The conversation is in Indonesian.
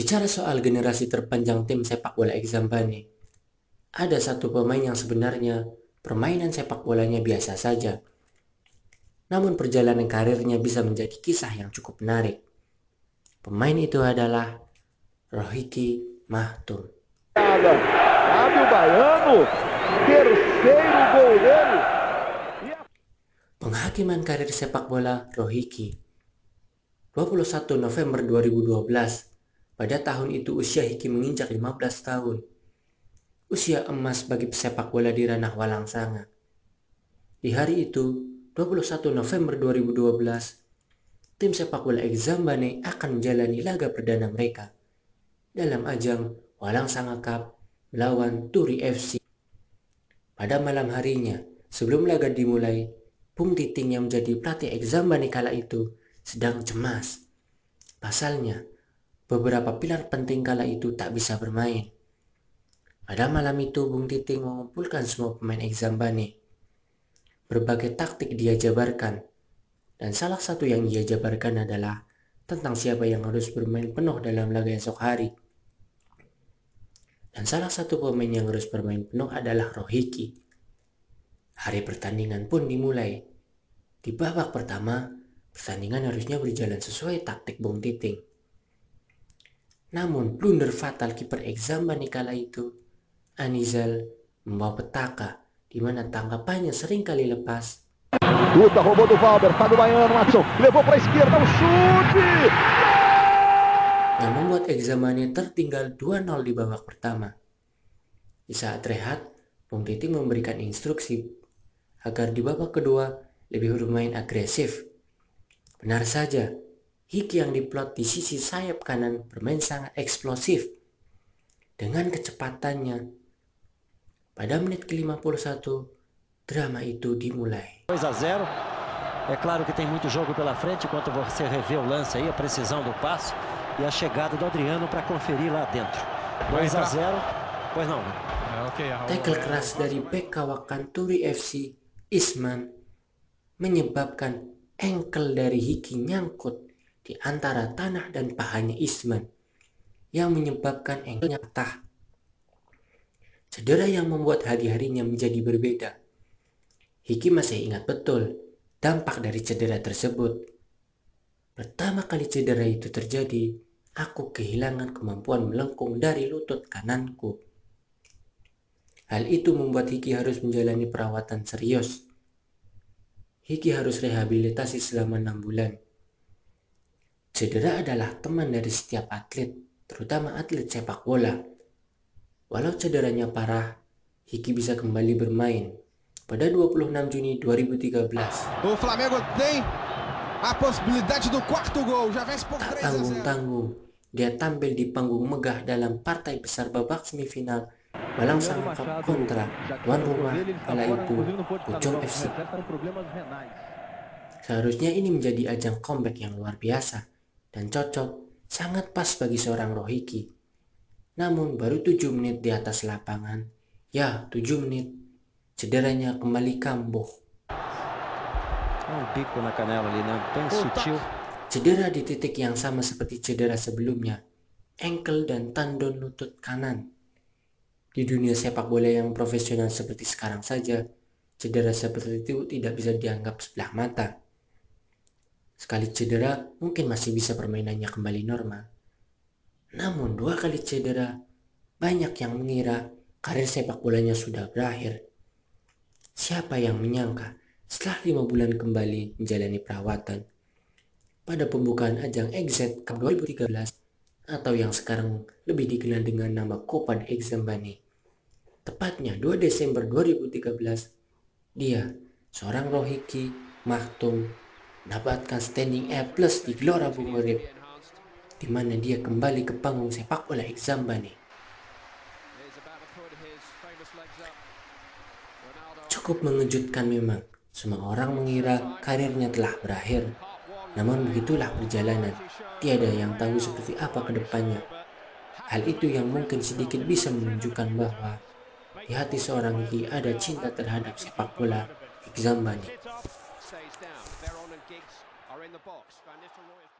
Bicara soal generasi terpanjang tim sepak bola Exambane, ada satu pemain yang sebenarnya permainan sepak bolanya biasa saja. Namun perjalanan karirnya bisa menjadi kisah yang cukup menarik. Pemain itu adalah Rohiki Mahtum. Penghakiman karir sepak bola Rohiki 21 November 2012 pada tahun itu usia Hiki menginjak 15 tahun. Usia emas bagi pesepak bola di ranah Walang Sanga. Di hari itu, 21 November 2012, tim sepak bola Exambane akan menjalani laga perdana mereka dalam ajang Walang Sanga Cup melawan Turi FC. Pada malam harinya, sebelum laga dimulai, Bung Titing yang menjadi pelatih Exambane kala itu sedang cemas. Pasalnya, beberapa pilar penting kala itu tak bisa bermain. Pada malam itu Bung Titing mengumpulkan semua pemain Exambane. Berbagai taktik dia jabarkan, dan salah satu yang dia jabarkan adalah tentang siapa yang harus bermain penuh dalam laga esok hari. Dan salah satu pemain yang harus bermain penuh adalah Rohiki. Hari pertandingan pun dimulai. Di babak pertama, pertandingan harusnya berjalan sesuai taktik Bung Titing. Namun blunder fatal kiper Exambani kala itu, Anizal membawa petaka di mana tangkapannya sering kali lepas. Luta roubou do Valber, Fábio Baiano, Watson, levou para a esquerda, o chute! Yang membuat Examani tertinggal 2-0 di babak pertama. Di saat rehat, Bung Titi memberikan instruksi agar di babak kedua lebih bermain agresif. Benar saja, Hiki yang diplot di sisi sayap kanan bermain sangat eksplosif. Dengan kecepatannya, pada menit ke-51, drama itu dimulai. 2 a 0. É claro que tem muito jogo pela frente enquanto você revê o lance aí, a precisão do passo e a chegada do Adriano para conferir lá dentro. 2 a 0. Pois não. Tackle keras dari bek kawakan Turi FC, Isman, menyebabkan engkel dari Hiki nyangkut di antara tanah dan pahanya Isman yang menyebabkan engkelnya patah. Cedera yang membuat hari-harinya menjadi berbeda. Hiki masih ingat betul dampak dari cedera tersebut. Pertama kali cedera itu terjadi, aku kehilangan kemampuan melengkung dari lutut kananku. Hal itu membuat Hiki harus menjalani perawatan serius. Hiki harus rehabilitasi selama enam bulan. Cedera adalah teman dari setiap atlet, terutama atlet sepak bola. Walau cederanya parah, Hiki bisa kembali bermain pada 26 Juni 2013. O Flamengo tem a possibilidade do quarto gol, já vence por Tak 3 a 0. tanggung-tanggung, dia tampil di panggung megah dalam partai besar babak semifinal Malang Sang Cup kontra tuan rumah kala itu Pucong FC. Seharusnya ini menjadi ajang comeback yang luar biasa dan cocok sangat pas bagi seorang Rohiki. Namun baru 7 menit di atas lapangan, ya 7 menit, cederanya kembali kambuh. Cedera di titik yang sama seperti cedera sebelumnya, engkel dan tendon lutut kanan. Di dunia sepak bola yang profesional seperti sekarang saja, cedera seperti itu tidak bisa dianggap sebelah mata. Sekali cedera, mungkin masih bisa permainannya kembali normal. Namun dua kali cedera, banyak yang mengira karir sepak bolanya sudah berakhir. Siapa yang menyangka setelah lima bulan kembali menjalani perawatan pada pembukaan ajang EXET Cup 2013 atau yang sekarang lebih dikenal dengan nama Copa de Exambani. Tepatnya 2 Desember 2013, dia, seorang Rohiki Maktum, mendapatkan standing A plus di Gelora Bung di mana dia kembali ke panggung sepak bola Exambani. Cukup mengejutkan memang, semua orang mengira karirnya telah berakhir. Namun begitulah perjalanan, tiada yang tahu seperti apa ke depannya. Hal itu yang mungkin sedikit bisa menunjukkan bahwa di hati seorang Hiki ada cinta terhadap sepak bola Exambani. in the box. Van Nistelrooy is...